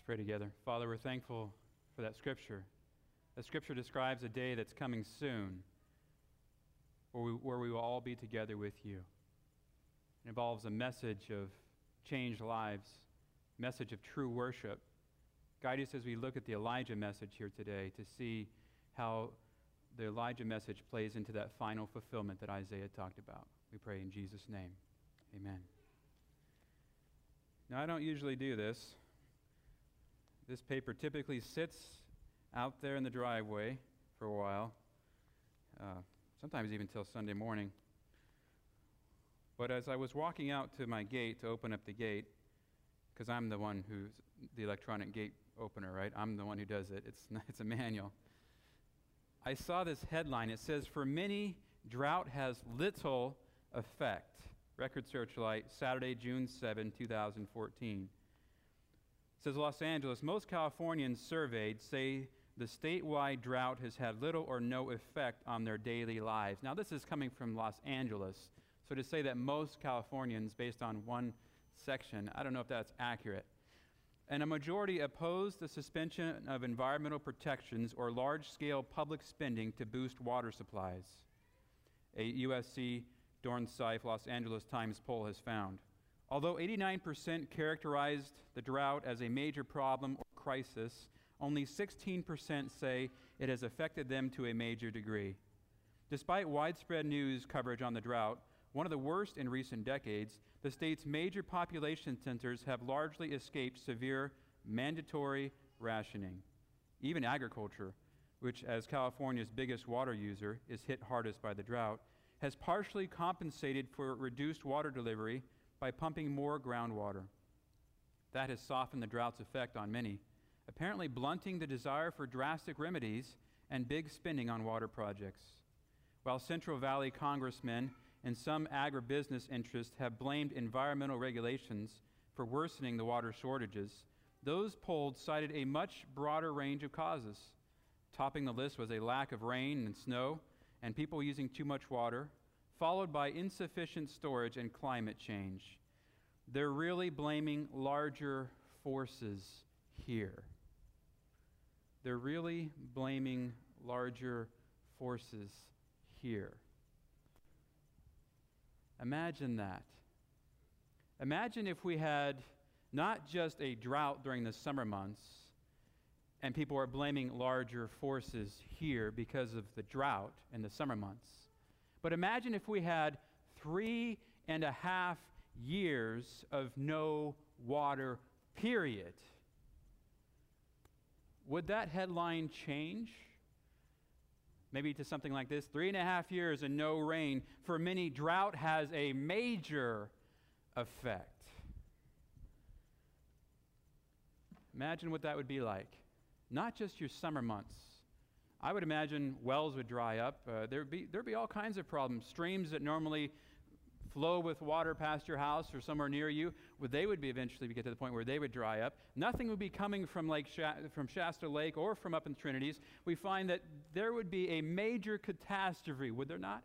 Let's pray together. Father, we're thankful for that scripture. That scripture describes a day that's coming soon where we, where we will all be together with you. It involves a message of changed lives, message of true worship. Guide us as we look at the Elijah message here today to see how the Elijah message plays into that final fulfillment that Isaiah talked about. We pray in Jesus' name. Amen. Now, I don't usually do this. This paper typically sits out there in the driveway for a while, uh, sometimes even till Sunday morning. But as I was walking out to my gate to open up the gate, because I'm the one who's the electronic gate opener, right? I'm the one who does it. It's, not, it's a manual. I saw this headline. It says, For many, drought has little effect. Record Searchlight, Saturday, June 7, 2014. Says Los Angeles, most Californians surveyed say the statewide drought has had little or no effect on their daily lives. Now, this is coming from Los Angeles. So to say that most Californians, based on one section, I don't know if that's accurate. And a majority opposed the suspension of environmental protections or large scale public spending to boost water supplies. A USC Dornsife Los Angeles Times poll has found. Although 89% characterized the drought as a major problem or crisis, only 16% say it has affected them to a major degree. Despite widespread news coverage on the drought, one of the worst in recent decades, the state's major population centers have largely escaped severe mandatory rationing. Even agriculture, which, as California's biggest water user, is hit hardest by the drought, has partially compensated for reduced water delivery by pumping more groundwater. That has softened the drought's effect on many, apparently blunting the desire for drastic remedies and big spending on water projects. While Central Valley congressmen and some agribusiness interests have blamed environmental regulations for worsening the water shortages, those polled cited a much broader range of causes. Topping the list was a lack of rain and snow, and people using too much water, followed by insufficient storage and climate change. They're really blaming larger forces here. They're really blaming larger forces here. Imagine that. Imagine if we had not just a drought during the summer months, and people are blaming larger forces here because of the drought in the summer months. But imagine if we had three and a half years of no water, period. Would that headline change? Maybe to something like this Three and a half years and no rain. For many, drought has a major effect. Imagine what that would be like not just your summer months. I would imagine wells would dry up. Uh, there'd, be, there'd be all kinds of problems. Streams that normally flow with water past your house or somewhere near you, well, they would be eventually get to the point where they would dry up. Nothing would be coming from Lake from Shasta Lake or from up in the Trinities. We find that there would be a major catastrophe, would there not?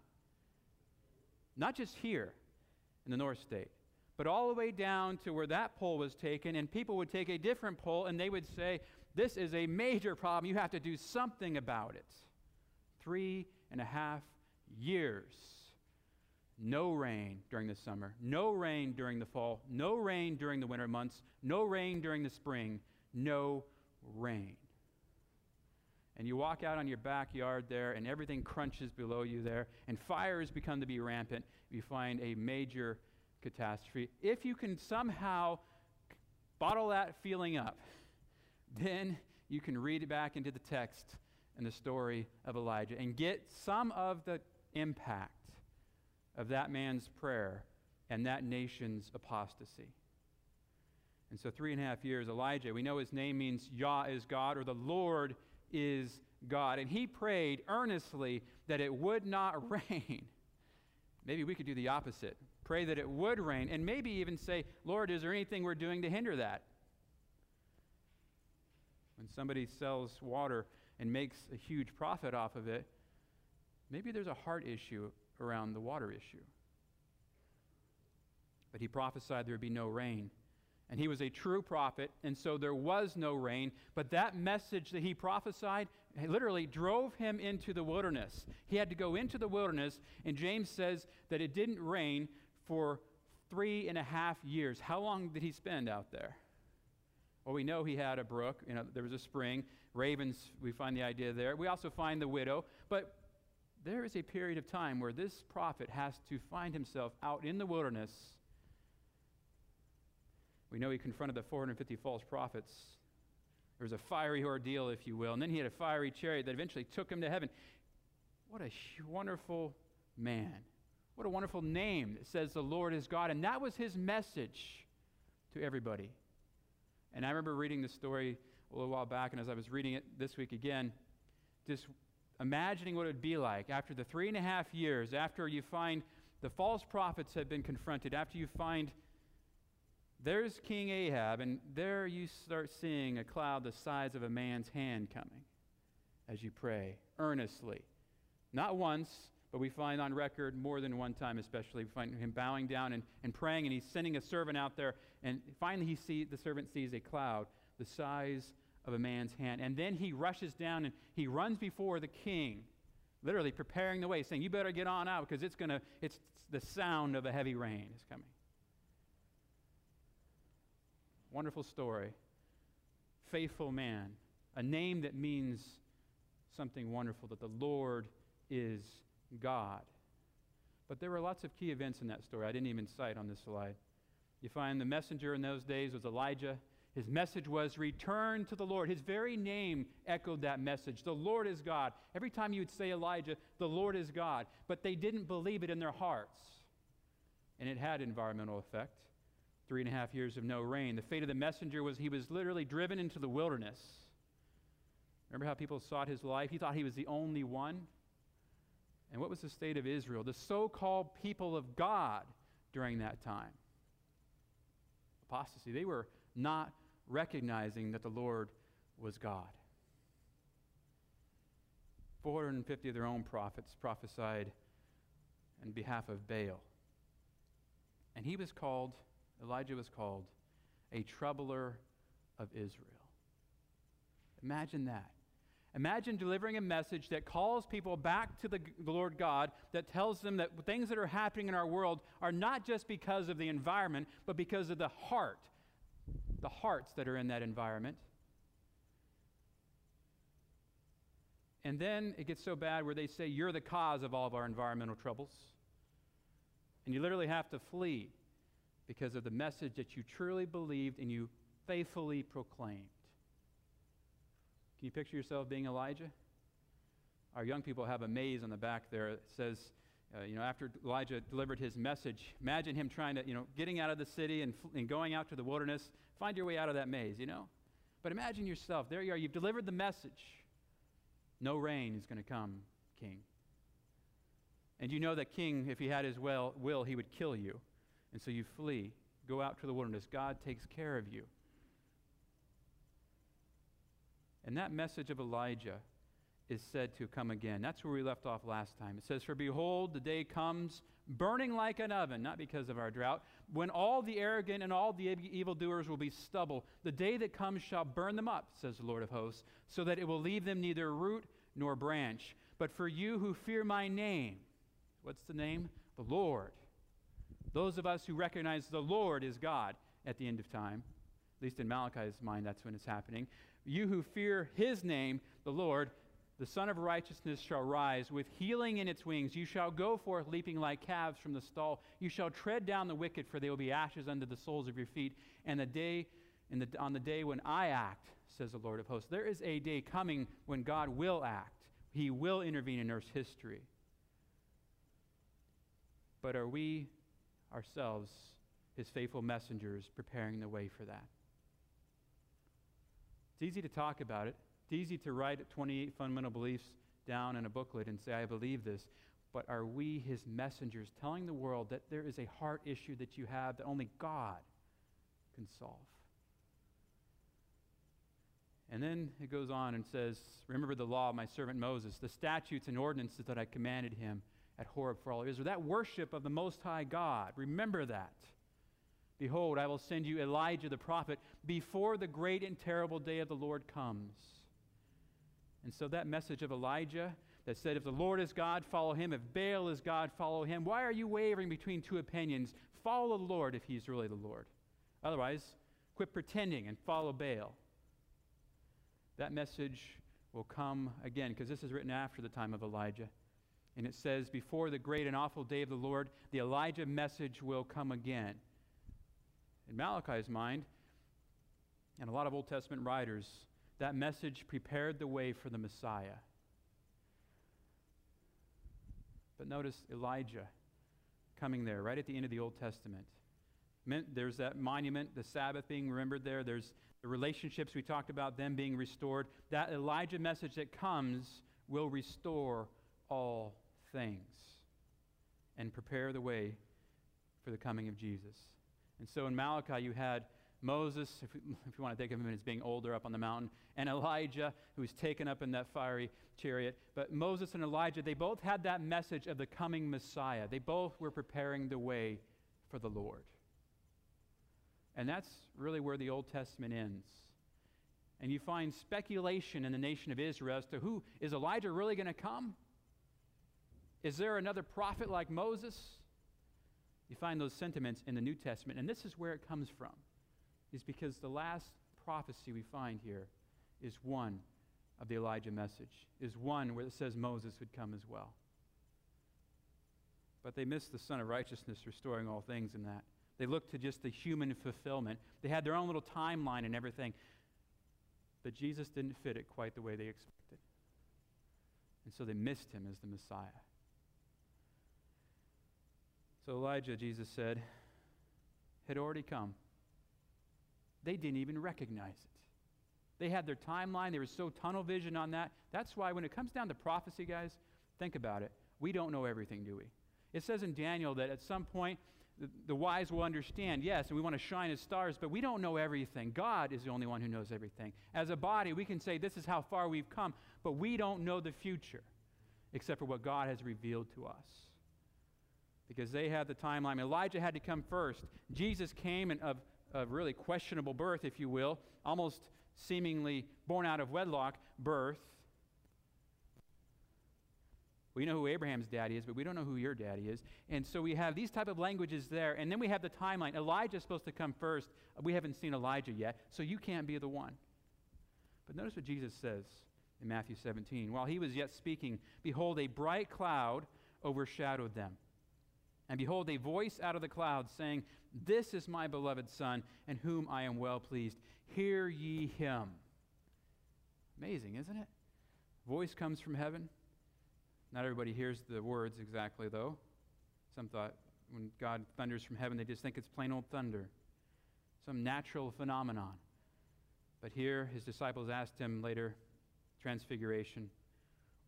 Not just here in the North State, but all the way down to where that poll was taken, and people would take a different poll and they would say, This is a major problem. You have to do something about it. Three and a half years. No rain during the summer, no rain during the fall, no rain during the winter months, no rain during the spring, no rain. And you walk out on your backyard there, and everything crunches below you there, and fires become to be rampant. You find a major catastrophe, if you can somehow bottle that feeling up, then you can read it back into the text and the story of Elijah and get some of the impact of that man's prayer and that nation's apostasy. And so, three and a half years, Elijah, we know his name means Yah is God or the Lord is God. And he prayed earnestly that it would not rain. Maybe we could do the opposite pray that it would rain, and maybe even say, Lord, is there anything we're doing to hinder that? When somebody sells water and makes a huge profit off of it, maybe there's a heart issue around the water issue. But he prophesied there would be no rain. and he was a true prophet, and so there was no rain. But that message that he prophesied literally drove him into the wilderness. He had to go into the wilderness, and James says that it didn't rain for three and a half years. How long did he spend out there? Well, we know he had a brook, you know, there was a spring. Ravens, we find the idea there. We also find the widow. But there is a period of time where this prophet has to find himself out in the wilderness. We know he confronted the 450 false prophets. There was a fiery ordeal, if you will, and then he had a fiery chariot that eventually took him to heaven. What a wonderful man. What a wonderful name that says the Lord is God. And that was his message to everybody. And I remember reading the story a little while back, and as I was reading it this week again, just imagining what it would be like after the three and a half years, after you find the false prophets have been confronted, after you find there's King Ahab, and there you start seeing a cloud the size of a man's hand coming as you pray earnestly. Not once, but we find on record more than one time, especially, we find him bowing down and, and praying, and he's sending a servant out there, and finally he see, the servant sees a cloud the size of a man's hand. And then he rushes down and he runs before the king, literally preparing the way, saying, You better get on out because it's to, it's the sound of a heavy rain is coming. Wonderful story. Faithful man. A name that means something wonderful, that the Lord is God. But there were lots of key events in that story I didn't even cite on this slide. You find the messenger in those days was Elijah. His message was return to the Lord. His very name echoed that message. The Lord is God. Every time you would say Elijah, the Lord is God. But they didn't believe it in their hearts. And it had environmental effect. Three and a half years of no rain. The fate of the messenger was he was literally driven into the wilderness. Remember how people sought his life? He thought he was the only one. And what was the state of Israel? The so called people of God during that time. Apostasy. They were not recognizing that the Lord was God. 450 of their own prophets prophesied in behalf of Baal. And he was called, Elijah was called, a troubler of Israel. Imagine that. Imagine delivering a message that calls people back to the Lord God, that tells them that things that are happening in our world are not just because of the environment, but because of the heart the hearts that are in that environment. And then it gets so bad where they say, You're the cause of all of our environmental troubles. And you literally have to flee because of the message that you truly believed and you faithfully proclaimed. Can you picture yourself being Elijah? Our young people have a maze on the back there that says, uh, you know, after Elijah delivered his message, imagine him trying to, you know, getting out of the city and, and going out to the wilderness. Find your way out of that maze, you know? But imagine yourself. There you are. You've delivered the message. No rain is going to come, king. And you know that king, if he had his will, will, he would kill you. And so you flee, go out to the wilderness. God takes care of you. And that message of Elijah is said to come again. That's where we left off last time. It says, For behold, the day comes, burning like an oven, not because of our drought, when all the arrogant and all the evildoers will be stubble. The day that comes shall burn them up, says the Lord of hosts, so that it will leave them neither root nor branch. But for you who fear my name, what's the name? The Lord. Those of us who recognize the Lord is God at the end of time, at least in Malachi's mind, that's when it's happening. You who fear his name, the Lord, the Sun of Righteousness shall rise with healing in its wings. You shall go forth leaping like calves from the stall. You shall tread down the wicked, for they will be ashes under the soles of your feet. And the day, the, on the day when I act, says the Lord of hosts, there is a day coming when God will act. He will intervene in Earth's history. But are we ourselves, his faithful messengers, preparing the way for that? It's easy to talk about it. It's easy to write 28 fundamental beliefs down in a booklet and say, I believe this. But are we his messengers telling the world that there is a heart issue that you have that only God can solve? And then it goes on and says, Remember the law of my servant Moses, the statutes and ordinances that I commanded him at Horeb for all Israel. That worship of the Most High God, remember that. Behold, I will send you Elijah the prophet before the great and terrible day of the Lord comes. And so that message of Elijah that said, if the Lord is God, follow him. If Baal is God, follow him. Why are you wavering between two opinions? Follow the Lord if he's really the Lord. Otherwise, quit pretending and follow Baal. That message will come again because this is written after the time of Elijah. And it says, Before the great and awful day of the Lord, the Elijah message will come again. In Malachi's mind, and a lot of Old Testament writers, that message prepared the way for the Messiah. But notice Elijah coming there right at the end of the Old Testament. There's that monument, the Sabbath being remembered there. There's the relationships we talked about, them being restored. That Elijah message that comes will restore all things and prepare the way for the coming of Jesus. And so in Malachi, you had Moses, if, if you want to think of him as being older up on the mountain, and Elijah, who was taken up in that fiery chariot. But Moses and Elijah, they both had that message of the coming Messiah. They both were preparing the way for the Lord. And that's really where the Old Testament ends. And you find speculation in the nation of Israel as to who is Elijah really going to come? Is there another prophet like Moses? You find those sentiments in the New Testament, and this is where it comes from. Is because the last prophecy we find here is one of the Elijah message, is one where it says Moses would come as well. But they missed the Son of Righteousness restoring all things in that. They looked to just the human fulfillment. They had their own little timeline and everything. But Jesus didn't fit it quite the way they expected. And so they missed him as the Messiah. So Elijah, Jesus said, had already come. They didn't even recognize it. They had their timeline, they were so tunnel vision on that. That's why when it comes down to prophecy, guys, think about it. We don't know everything, do we? It says in Daniel that at some point the, the wise will understand, yes, and we want to shine as stars, but we don't know everything. God is the only one who knows everything. As a body, we can say this is how far we've come, but we don't know the future except for what God has revealed to us. Because they had the timeline. Elijah had to come first. Jesus came and of, of really questionable birth, if you will, almost seemingly born out of wedlock birth. We know who Abraham's daddy is, but we don't know who your daddy is. And so we have these type of languages there, and then we have the timeline. Elijah's supposed to come first. We haven't seen Elijah yet, so you can't be the one. But notice what Jesus says in Matthew 17. While he was yet speaking, behold, a bright cloud overshadowed them. And behold, a voice out of the cloud saying, This is my beloved Son, in whom I am well pleased. Hear ye him. Amazing, isn't it? Voice comes from heaven. Not everybody hears the words exactly, though. Some thought when God thunders from heaven, they just think it's plain old thunder, some natural phenomenon. But here, his disciples asked him later, Transfiguration,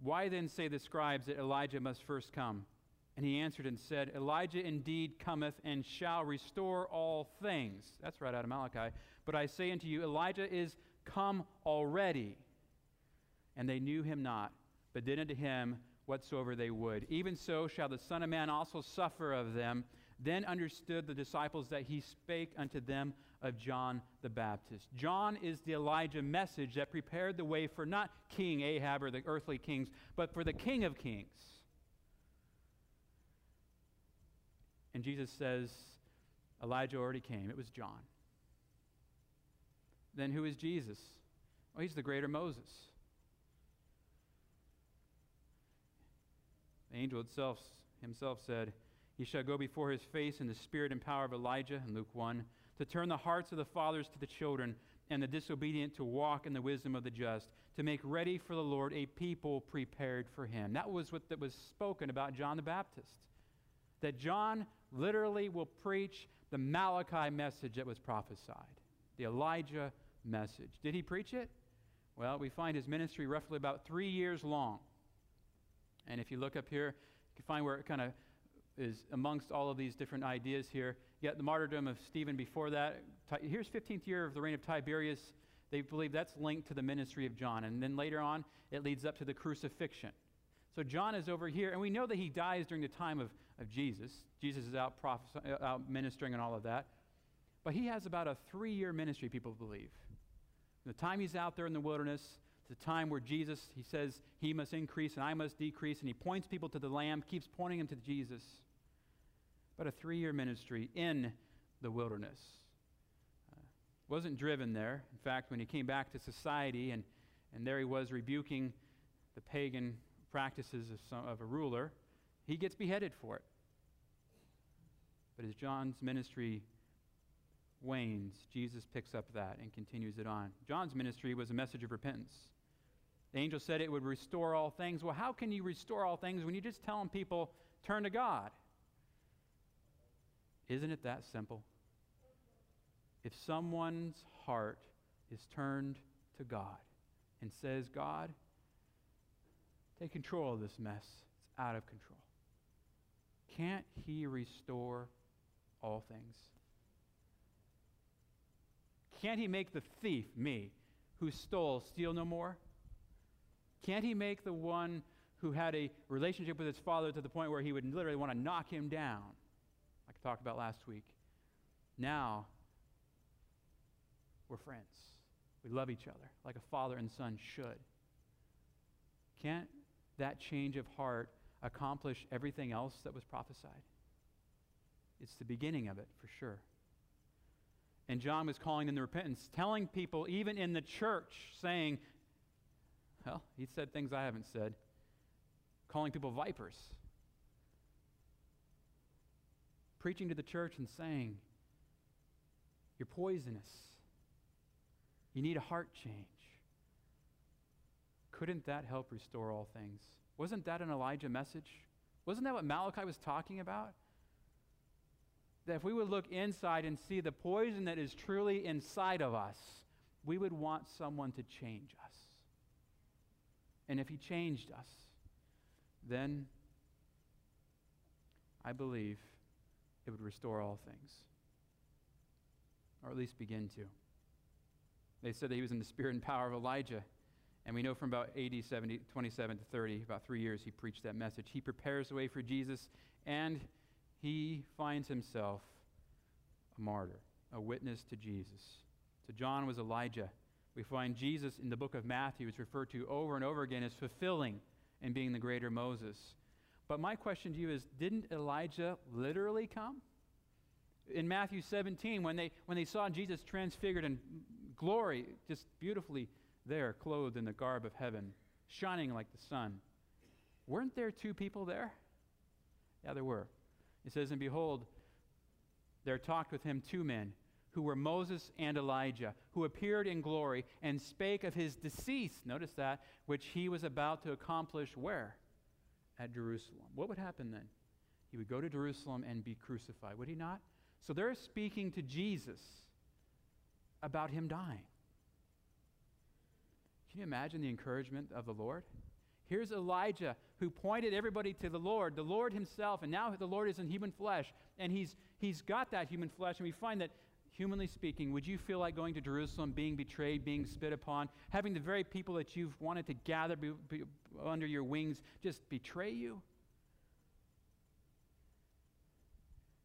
Why then say the scribes that Elijah must first come? And he answered and said, Elijah indeed cometh and shall restore all things. That's right out of Malachi. But I say unto you, Elijah is come already. And they knew him not, but did unto him whatsoever they would. Even so shall the Son of Man also suffer of them. Then understood the disciples that he spake unto them of John the Baptist. John is the Elijah message that prepared the way for not King Ahab or the earthly kings, but for the King of kings. And Jesus says, Elijah already came. It was John. Then who is Jesus? Well, he's the greater Moses. The angel itself, himself said, He shall go before his face in the spirit and power of Elijah, in Luke 1, to turn the hearts of the fathers to the children, and the disobedient to walk in the wisdom of the just, to make ready for the Lord a people prepared for him. That was what that was spoken about John the Baptist. That John literally will preach the Malachi message that was prophesied, the Elijah message. Did he preach it? Well, we find his ministry roughly about three years long. And if you look up here, you can find where it kind of is amongst all of these different ideas here. You got the martyrdom of Stephen before that. Here's 15th year of the reign of Tiberius. They believe that's linked to the ministry of John. And then later on, it leads up to the crucifixion. So John is over here, and we know that he dies during the time of, of Jesus. Jesus is out, out ministering and all of that. But he has about a three year ministry, people believe. From the time he's out there in the wilderness, the time where Jesus, he says, he must increase and I must decrease, and he points people to the Lamb, keeps pointing them to Jesus. But a three year ministry in the wilderness. Uh, wasn't driven there. In fact, when he came back to society, and, and there he was rebuking the pagan practices of, some, of a ruler, he gets beheaded for it. But as John's ministry wanes, Jesus picks up that and continues it on. John's ministry was a message of repentance. The angel said it would restore all things. Well, how can you restore all things when you're just telling people, turn to God? Isn't it that simple? If someone's heart is turned to God and says, God, take control of this mess, it's out of control. Can't He restore all things? Can't He make the thief, me, who stole, steal no more? Can't He make the one who had a relationship with his father to the point where he would literally want to knock him down, like I talked about last week? Now, we're friends. We love each other like a father and son should. Can't that change of heart accomplish everything else that was prophesied? It's the beginning of it, for sure. And John was calling them to repentance, telling people, even in the church, saying, well, he said things I haven't said, calling people vipers, preaching to the church and saying, You're poisonous. You need a heart change. Couldn't that help restore all things? Wasn't that an Elijah message? Wasn't that what Malachi was talking about? That if we would look inside and see the poison that is truly inside of us, we would want someone to change us. And if he changed us, then I believe it would restore all things, or at least begin to. They said that he was in the spirit and power of Elijah. And we know from about AD 70, 27 to 30, about three years, he preached that message. He prepares the way for Jesus, and he finds himself a martyr, a witness to Jesus. So John was Elijah. We find Jesus in the book of Matthew is referred to over and over again as fulfilling and being the greater Moses. But my question to you is didn't Elijah literally come? In Matthew 17, when they, when they saw Jesus transfigured in glory, just beautifully there, clothed in the garb of heaven, shining like the sun, weren't there two people there? Yeah, there were. It says, And behold, there talked with him two men who were Moses and Elijah, who appeared in glory and spake of his decease, notice that, which he was about to accomplish where? At Jerusalem. What would happen then? He would go to Jerusalem and be crucified, would he not? So they're speaking to Jesus about him dying. Can you imagine the encouragement of the Lord? Here's Elijah who pointed everybody to the Lord, the Lord himself, and now the Lord is in human flesh, and he's, he's got that human flesh, and we find that humanly speaking, would you feel like going to Jerusalem, being betrayed, being spit upon, having the very people that you've wanted to gather be, be, under your wings just betray you?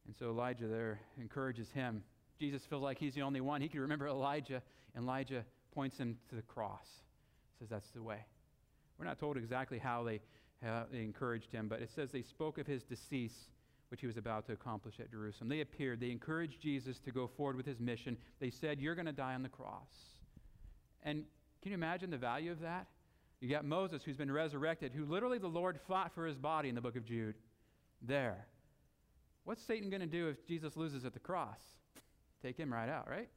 And so Elijah there encourages him. Jesus feels like he's the only one. He can remember Elijah, and Elijah points him to the cross. Says that's the way. We're not told exactly how they, how they encouraged him, but it says they spoke of his decease which he was about to accomplish at Jerusalem. They appeared. They encouraged Jesus to go forward with his mission. They said, You're going to die on the cross. And can you imagine the value of that? You got Moses, who's been resurrected, who literally the Lord fought for his body in the book of Jude. There. What's Satan going to do if Jesus loses at the cross? Take him right out, right?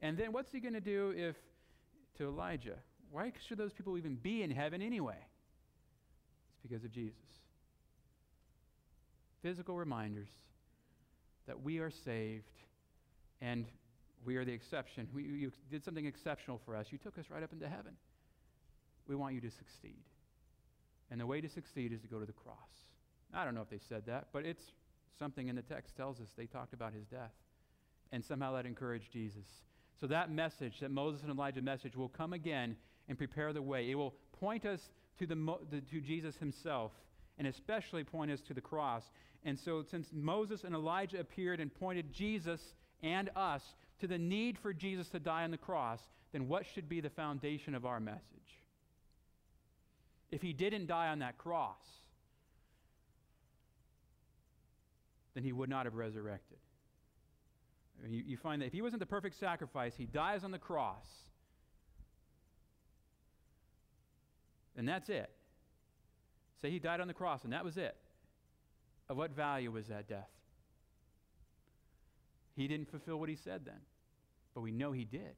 And then what's he going to do if to Elijah? Why should those people even be in heaven anyway? It's because of Jesus physical reminders that we are saved and we are the exception. We, you did something exceptional for us. You took us right up into heaven. We want you to succeed. And the way to succeed is to go to the cross. I don't know if they said that, but it's something in the text tells us they talked about his death. And somehow that encouraged Jesus. So that message, that Moses and Elijah message, will come again and prepare the way. It will point us to, the, the to Jesus himself and especially point us to the cross. And so, since Moses and Elijah appeared and pointed Jesus and us to the need for Jesus to die on the cross, then what should be the foundation of our message? If he didn't die on that cross, then he would not have resurrected. You, you find that if he wasn't the perfect sacrifice, he dies on the cross, and that's it. Say he died on the cross, and that was it. Of what value was that death? He didn't fulfill what he said then, but we know he did.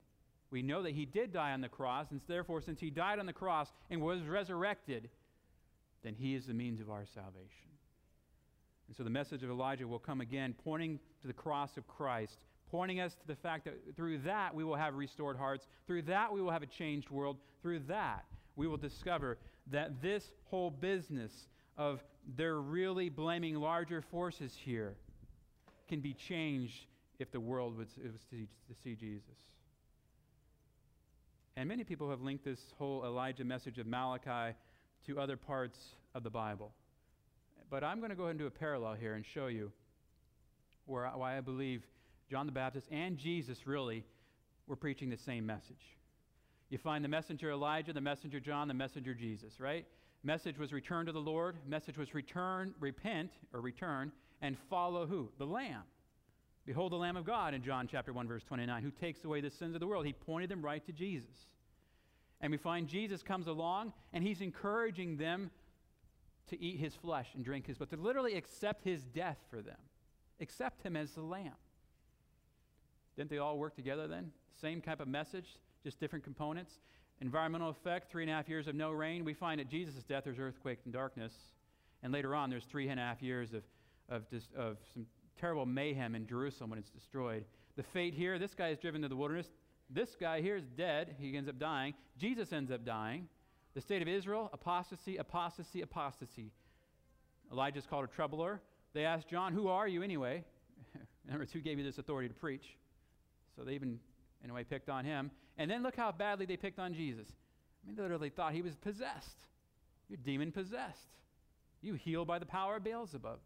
We know that he did die on the cross, and therefore, since he died on the cross and was resurrected, then he is the means of our salvation. And so the message of Elijah will come again, pointing to the cross of Christ, pointing us to the fact that through that we will have restored hearts, through that we will have a changed world, through that we will discover that this whole business of they're really blaming larger forces here can be changed if the world was, was to, to see Jesus. And many people have linked this whole Elijah message of Malachi to other parts of the Bible. But I'm going to go ahead and do a parallel here and show you where, why I believe John the Baptist and Jesus really were preaching the same message. You find the messenger Elijah, the messenger John, the messenger Jesus, right? Message was return to the Lord. Message was return, repent, or return, and follow who? The Lamb. Behold the Lamb of God in John chapter 1, verse 29, who takes away the sins of the world. He pointed them right to Jesus. And we find Jesus comes along and he's encouraging them to eat his flesh and drink his blood, to literally accept his death for them, accept him as the Lamb. Didn't they all work together then? Same type of message, just different components. Environmental effect, three and a half years of no rain. We find at Jesus' death there's earthquake and darkness. And later on, there's three and a half years of, of, just, of some terrible mayhem in Jerusalem when it's destroyed. The fate here this guy is driven to the wilderness. This guy here is dead. He ends up dying. Jesus ends up dying. The state of Israel, apostasy, apostasy, apostasy. Elijah's called a troubler. They asked John, Who are you anyway? Number two gave you this authority to preach. So they even, in a picked on him. And then look how badly they picked on Jesus. I mean, they literally thought he was possessed. You're demon possessed. You heal by the power of Beelzebub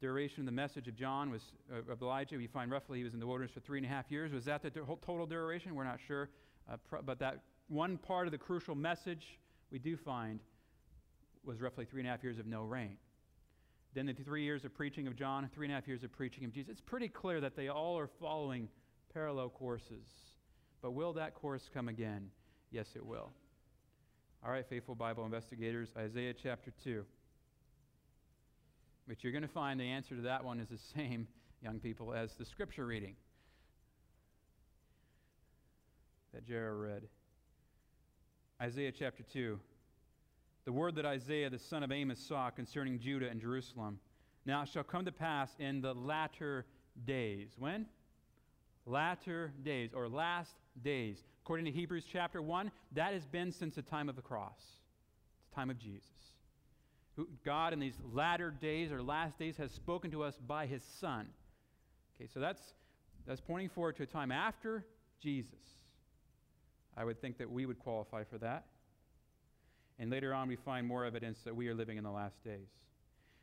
duration of the message of John was uh, of Elijah. We find roughly he was in the wilderness for three and a half years. Was that the total duration? We're not sure. Uh, but that one part of the crucial message we do find was roughly three and a half years of no rain. Then the three years of preaching of John, three and a half years of preaching of Jesus. It's pretty clear that they all are following parallel courses. But will that course come again? Yes, it will. All right, faithful Bible investigators, Isaiah chapter 2. But you're going to find the answer to that one is the same, young people, as the scripture reading that Jared read. Isaiah chapter 2. The word that Isaiah the son of Amos saw concerning Judah and Jerusalem now shall come to pass in the latter days. When? Latter days, or last days. According to Hebrews chapter 1, that has been since the time of the cross, the time of Jesus who God in these latter days or last days has spoken to us by his Son. Okay, so that's, that's pointing forward to a time after Jesus. I would think that we would qualify for that. And later on, we find more evidence that we are living in the last days.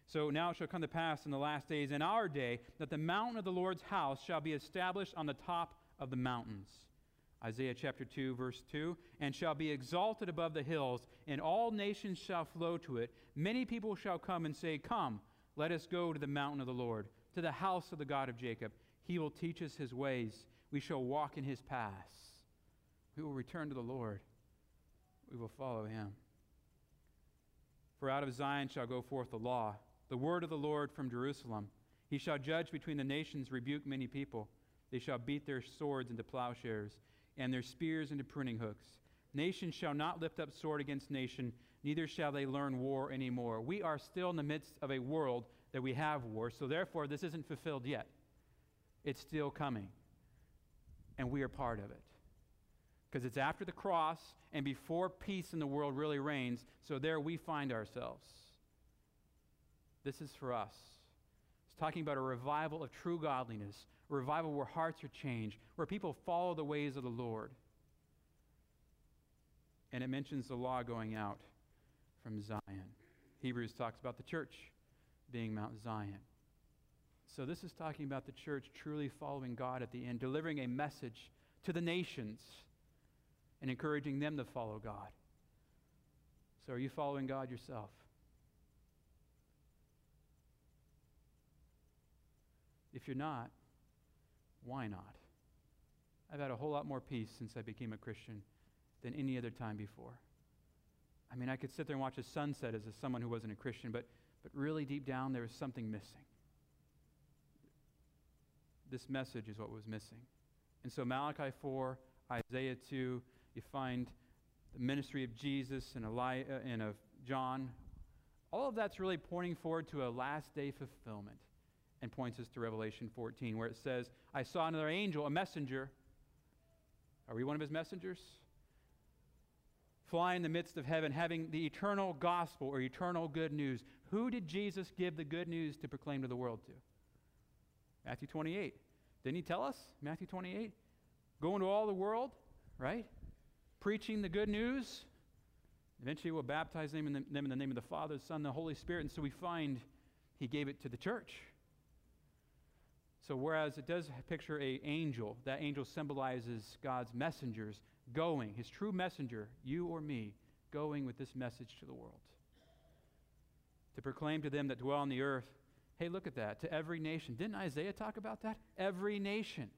So now it shall come to pass in the last days, in our day, that the mountain of the Lord's house shall be established on the top of the mountains Isaiah chapter 2, verse 2, and shall be exalted above the hills, and all nations shall flow to it. Many people shall come and say, Come, let us go to the mountain of the Lord, to the house of the God of Jacob. He will teach us his ways. We shall walk in his paths. We will return to the Lord. We will follow him. For out of Zion shall go forth the law, the word of the Lord from Jerusalem. He shall judge between the nations, rebuke many people. They shall beat their swords into plowshares and their spears into pruning hooks. Nation shall not lift up sword against nation, neither shall they learn war anymore. We are still in the midst of a world that we have war, so therefore this isn't fulfilled yet. It's still coming, and we are part of it. Because it's after the cross and before peace in the world really reigns, so there we find ourselves. This is for us. It's talking about a revival of true godliness, a revival where hearts are changed, where people follow the ways of the Lord. And it mentions the law going out from Zion. Hebrews talks about the church being Mount Zion. So, this is talking about the church truly following God at the end, delivering a message to the nations and encouraging them to follow God. So, are you following God yourself? If you're not, why not? I've had a whole lot more peace since I became a Christian than any other time before. I mean, I could sit there and watch a sunset as a, someone who wasn't a Christian, but, but really deep down, there was something missing. This message is what was missing. And so, Malachi 4, Isaiah 2, you find the ministry of Jesus and, Eli- uh, and of John. All of that's really pointing forward to a last day fulfillment and points us to Revelation 14, where it says, I saw another angel, a messenger. Are we one of his messengers? Fly in the midst of heaven, having the eternal gospel or eternal good news. Who did Jesus give the good news to proclaim to the world to? Matthew 28. Didn't he tell us? Matthew 28. Go into all the world, right? Preaching the good news. Eventually, we'll baptize them in, the, them in the name of the Father, the Son, and the Holy Spirit. And so we find he gave it to the church. So, whereas it does picture a angel, that angel symbolizes God's messengers going, his true messenger, you or me, going with this message to the world. To proclaim to them that dwell on the earth, hey, look at that, to every nation. Didn't Isaiah talk about that? Every nation,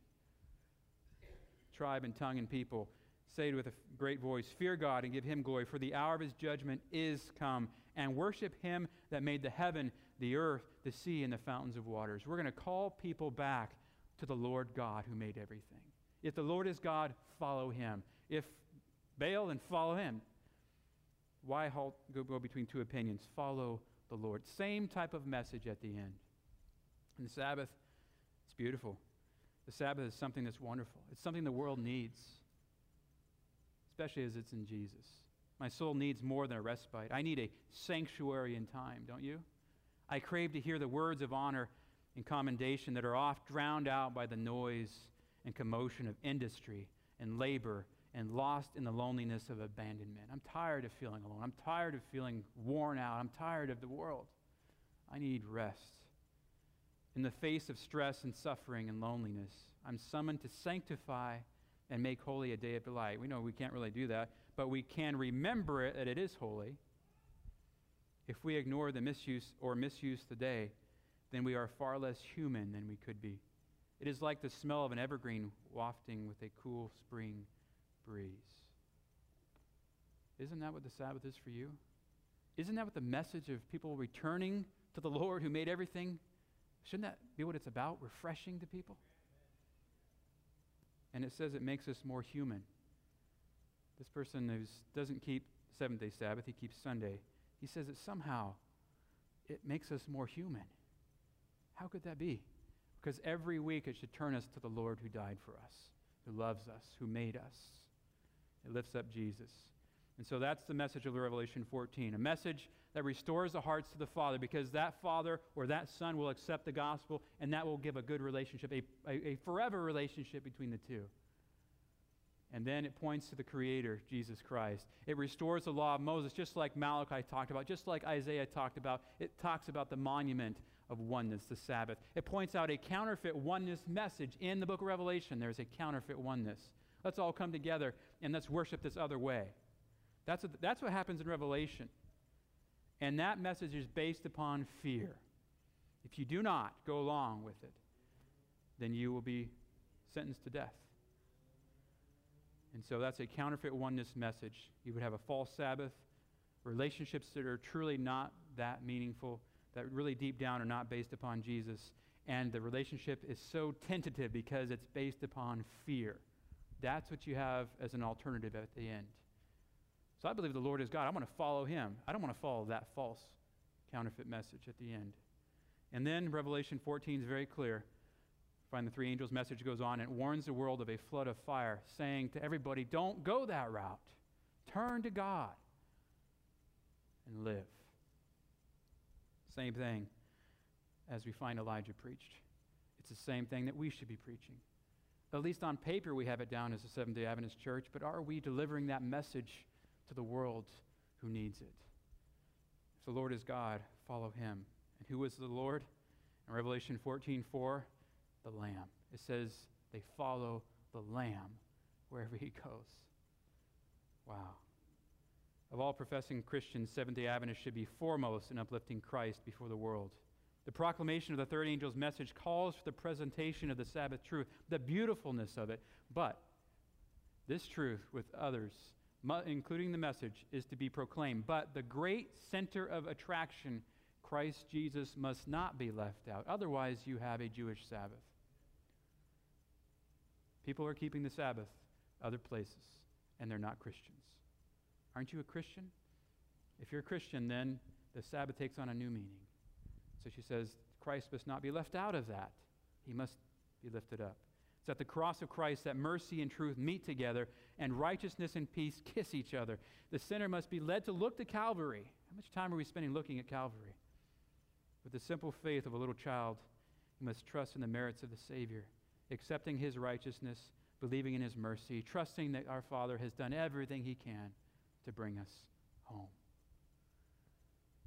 tribe and tongue and people, say with a great voice, Fear God and give him glory, for the hour of his judgment is come, and worship him that made the heaven the earth, the sea, and the fountains of waters. We're going to call people back to the Lord God who made everything. If the Lord is God, follow him. If Baal, then follow him. Why halt, go, go between two opinions? Follow the Lord. Same type of message at the end. And the Sabbath, it's beautiful. The Sabbath is something that's wonderful. It's something the world needs, especially as it's in Jesus. My soul needs more than a respite. I need a sanctuary in time, don't you? I crave to hear the words of honor and commendation that are oft drowned out by the noise and commotion of industry and labor and lost in the loneliness of abandonment. I'm tired of feeling alone. I'm tired of feeling worn out. I'm tired of the world. I need rest. In the face of stress and suffering and loneliness, I'm summoned to sanctify and make holy a day of delight. We know we can't really do that, but we can remember it that it is holy if we ignore the misuse or misuse today, then we are far less human than we could be. It is like the smell of an evergreen wafting with a cool spring breeze. Isn't that what the Sabbath is for you? Isn't that what the message of people returning to the Lord who made everything? Shouldn't that be what it's about? Refreshing to people? And it says it makes us more human. This person who doesn't keep seventh day Sabbath, he keeps Sunday. He says that somehow it makes us more human. How could that be? Because every week it should turn us to the Lord who died for us, who loves us, who made us. It lifts up Jesus. And so that's the message of Revelation 14 a message that restores the hearts to the Father because that Father or that Son will accept the gospel and that will give a good relationship, a, a, a forever relationship between the two. And then it points to the Creator, Jesus Christ. It restores the law of Moses, just like Malachi talked about, just like Isaiah talked about. It talks about the monument of oneness, the Sabbath. It points out a counterfeit oneness message in the book of Revelation. There's a counterfeit oneness. Let's all come together and let's worship this other way. That's what, that's what happens in Revelation. And that message is based upon fear. If you do not go along with it, then you will be sentenced to death. And so that's a counterfeit oneness message. You would have a false Sabbath, relationships that are truly not that meaningful, that really deep down are not based upon Jesus. And the relationship is so tentative because it's based upon fear. That's what you have as an alternative at the end. So I believe the Lord is God. I want to follow him. I don't want to follow that false counterfeit message at the end. And then Revelation 14 is very clear find the three angels' message goes on and warns the world of a flood of fire, saying to everybody, don't go that route. Turn to God and live. Same thing as we find Elijah preached. It's the same thing that we should be preaching. At least on paper, we have it down as a Seventh day Adventist church, but are we delivering that message to the world who needs it? If the Lord is God, follow him. And who is the Lord? In Revelation 14 4, the Lamb. It says they follow the Lamb wherever he goes. Wow. Of all professing Christians, Seventh day Adventists should be foremost in uplifting Christ before the world. The proclamation of the third angel's message calls for the presentation of the Sabbath truth, the beautifulness of it. But this truth with others, including the message, is to be proclaimed. But the great center of attraction, Christ Jesus, must not be left out. Otherwise, you have a Jewish Sabbath. People are keeping the Sabbath other places, and they're not Christians. Aren't you a Christian? If you're a Christian, then the Sabbath takes on a new meaning. So she says, Christ must not be left out of that. He must be lifted up. It's at the cross of Christ that mercy and truth meet together and righteousness and peace kiss each other. The sinner must be led to look to Calvary. How much time are we spending looking at Calvary? With the simple faith of a little child, he must trust in the merits of the Savior, accepting his righteousness, believing in his mercy, trusting that our Father has done everything he can to bring us home.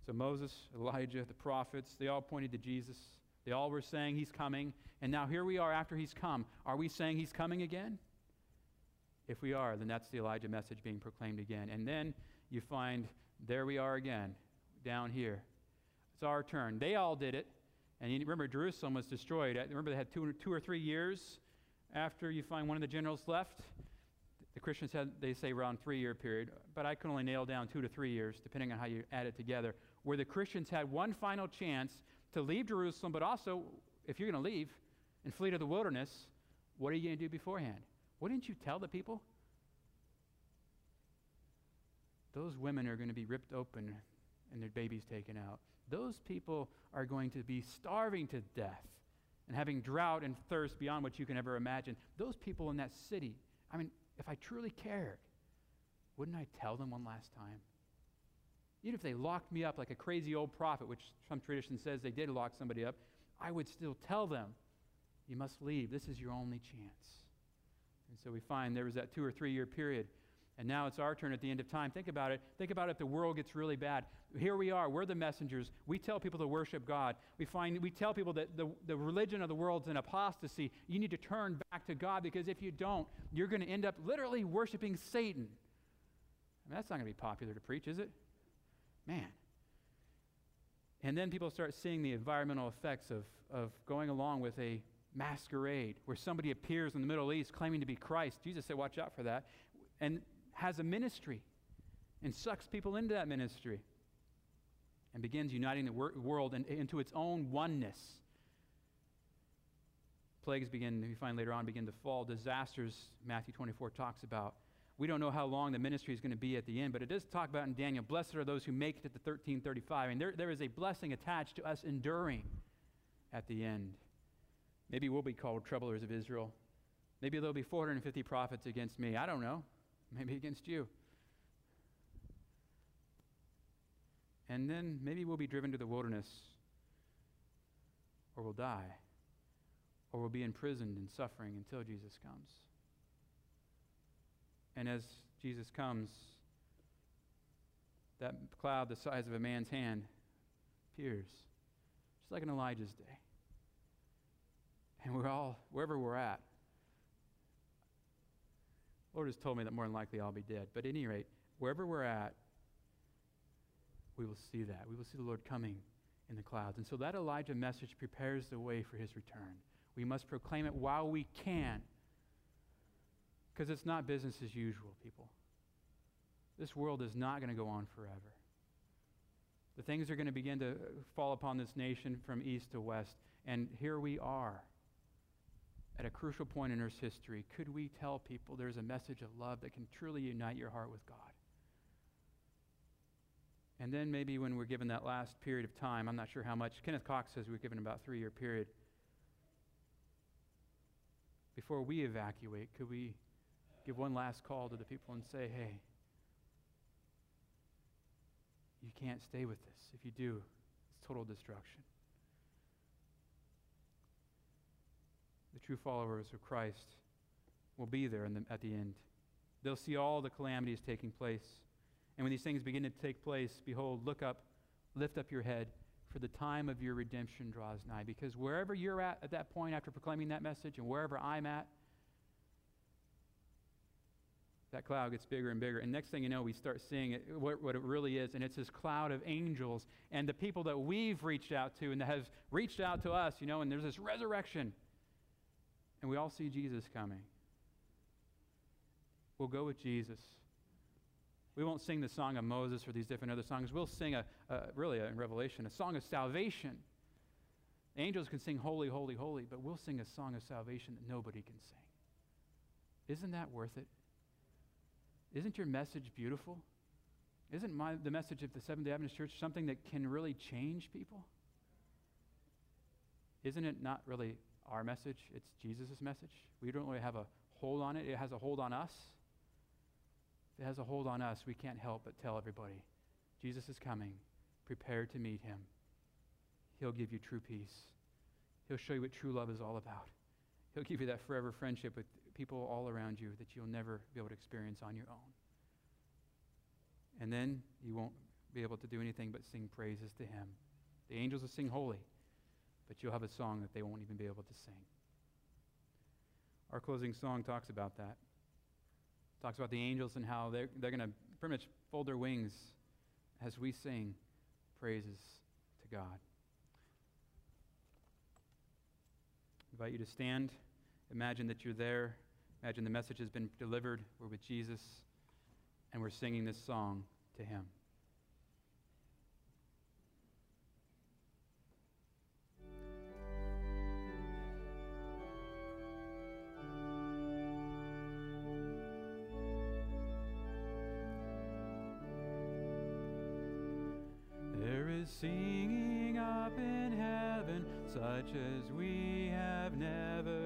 So Moses, Elijah, the prophets, they all pointed to Jesus. They all were saying he's coming. And now here we are after he's come. Are we saying he's coming again? If we are, then that's the Elijah message being proclaimed again. And then you find there we are again, down here. It's our turn. They all did it. And you remember, Jerusalem was destroyed. Remember, they had two, two or three years after you find one of the generals left. The Christians had, they say, around three year period, but I can only nail down two to three years, depending on how you add it together, where the Christians had one final chance to leave Jerusalem, but also, if you're going to leave and flee to the wilderness, what are you going to do beforehand? What didn't you tell the people? Those women are going to be ripped open and their babies taken out. Those people are going to be starving to death and having drought and thirst beyond what you can ever imagine. Those people in that city, I mean, if I truly cared, wouldn't I tell them one last time? Even if they locked me up like a crazy old prophet, which some tradition says they did lock somebody up, I would still tell them, you must leave. This is your only chance. And so we find there was that two or three year period. And now it's our turn at the end of time. Think about it. Think about if the world gets really bad. Here we are. We're the messengers. We tell people to worship God. We find we tell people that the, the religion of the world's an apostasy. You need to turn back to God because if you don't, you're going to end up literally worshiping Satan. I mean, that's not going to be popular to preach, is it? Man. And then people start seeing the environmental effects of, of going along with a masquerade where somebody appears in the Middle East claiming to be Christ. Jesus said, Watch out for that. And has a ministry and sucks people into that ministry and begins uniting the wor- world in, into its own oneness. Plagues begin, we find later on, begin to fall. Disasters, Matthew 24 talks about. We don't know how long the ministry is going to be at the end, but it does talk about in Daniel, blessed are those who make it to the 1335. And there, there is a blessing attached to us enduring at the end. Maybe we'll be called troublers of Israel. Maybe there'll be 450 prophets against me. I don't know. Maybe against you. And then maybe we'll be driven to the wilderness, or we'll die, or we'll be imprisoned and suffering until Jesus comes. And as Jesus comes, that cloud the size of a man's hand appears, just like in Elijah's day. And we're all, wherever we're at, Lord has told me that more than likely I'll be dead. But at any rate, wherever we're at, we will see that. We will see the Lord coming in the clouds. And so that Elijah message prepares the way for his return. We must proclaim it while we can. Because it's not business as usual, people. This world is not going to go on forever. The things are going to begin to fall upon this nation from east to west. And here we are at a crucial point in Earth's history. Could we tell people there's a message of love that can truly unite your heart with God? And then maybe when we're given that last period of time, I'm not sure how much. Kenneth Cox says we're given about three year period. Before we evacuate, could we give one last call to the people and say, hey, you can't stay with this. If you do, it's total destruction. The true followers of Christ will be there the, at the end. They'll see all the calamities taking place. And when these things begin to take place, behold, look up, lift up your head, for the time of your redemption draws nigh. Because wherever you're at at that point after proclaiming that message, and wherever I'm at, that cloud gets bigger and bigger. And next thing you know, we start seeing it, what, what, it really is. And it's this cloud of angels and the people that we've reached out to and that have reached out to us, you know, and there's this resurrection. And we all see Jesus coming. We'll go with Jesus. We won't sing the song of Moses or these different other songs. We'll sing a, a really a, in Revelation a song of salvation. Angels can sing holy, holy, holy, but we'll sing a song of salvation that nobody can sing. Isn't that worth it? Isn't your message beautiful? Isn't my, the message of the Seventh day Adventist Church something that can really change people? Isn't it not really our message? It's Jesus' message. We don't really have a hold on it, it has a hold on us. If it has a hold on us, we can't help but tell everybody Jesus is coming. Prepare to meet him. He'll give you true peace. He'll show you what true love is all about. He'll give you that forever friendship with people all around you that you'll never be able to experience on your own. And then you won't be able to do anything but sing praises to Him. The angels will sing holy, but you'll have a song that they won't even be able to sing. Our closing song talks about that. Talks about the angels and how they're, they're going to pretty much fold their wings as we sing praises to God. I invite you to stand. Imagine that you're there. Imagine the message has been delivered. We're with Jesus, and we're singing this song to Him. Such as we have never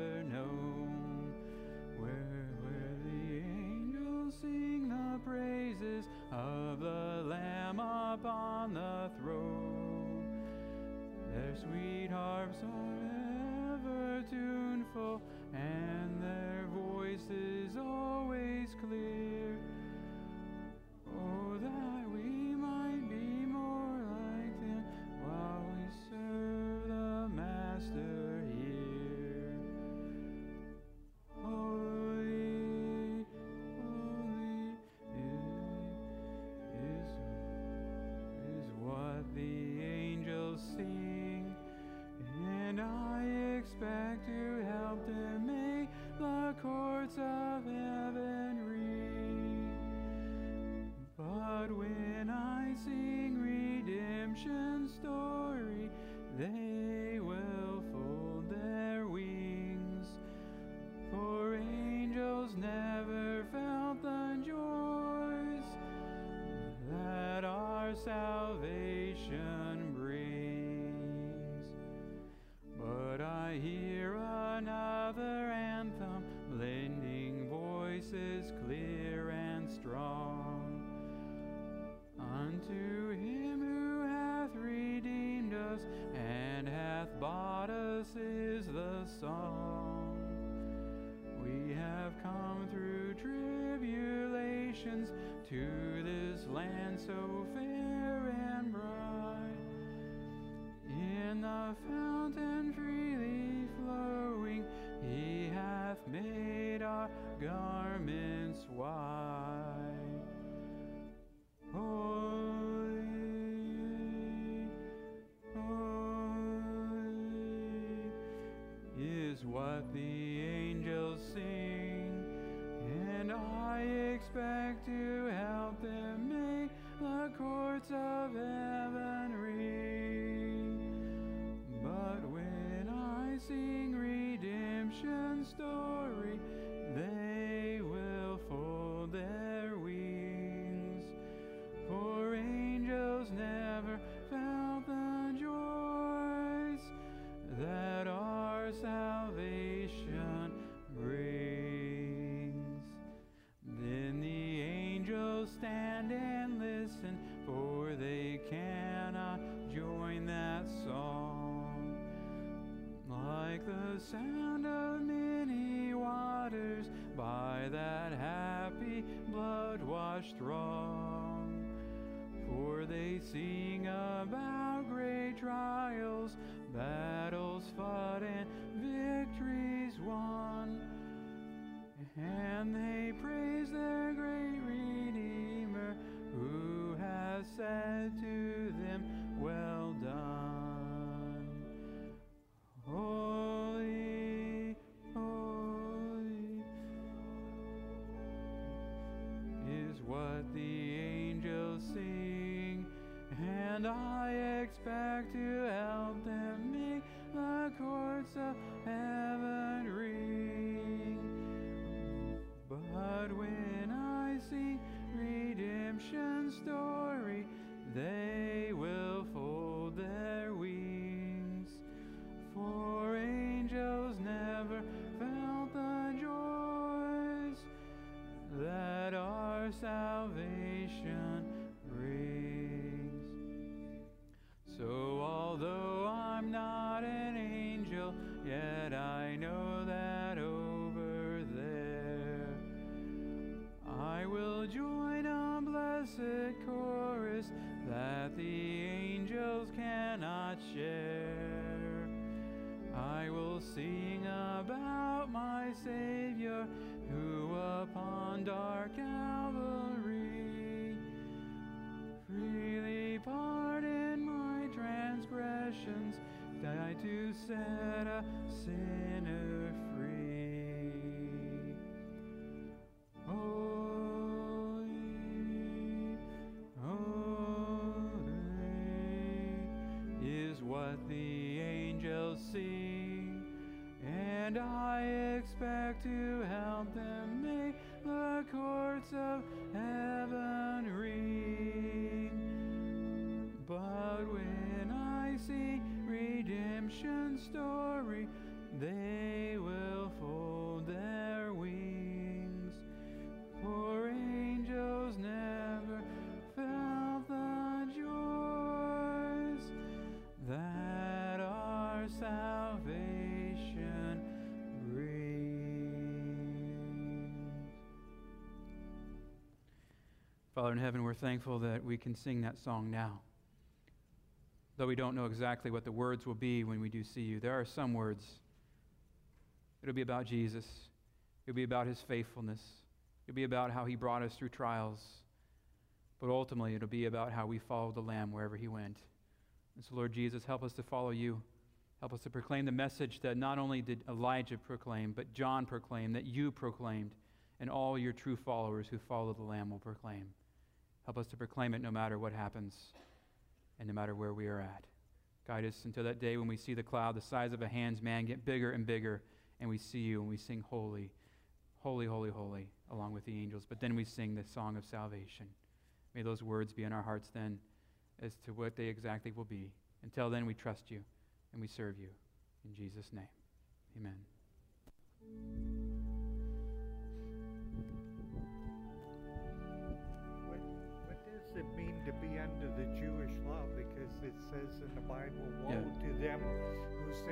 never felt the joys that our salvation to this land so throng. Sinner free. Holy, holy is what the angels sing, and I expect to help Father in heaven, we're thankful that we can sing that song now. Though we don't know exactly what the words will be when we do see you, there are some words. It'll be about Jesus, it'll be about his faithfulness, it'll be about how he brought us through trials, but ultimately it'll be about how we followed the Lamb wherever he went. And so, Lord Jesus, help us to follow you. Help us to proclaim the message that not only did Elijah proclaim, but John proclaimed, that you proclaimed, and all your true followers who follow the Lamb will proclaim. Help us to proclaim it no matter what happens and no matter where we are at. Guide us until that day when we see the cloud the size of a hand's man get bigger and bigger, and we see you and we sing holy, holy, holy, holy, along with the angels. But then we sing the song of salvation. May those words be in our hearts then as to what they exactly will be. Until then, we trust you and we serve you. In Jesus' name, amen. To be under the Jewish law? Because it says in the Bible, woe Yeah. to them who say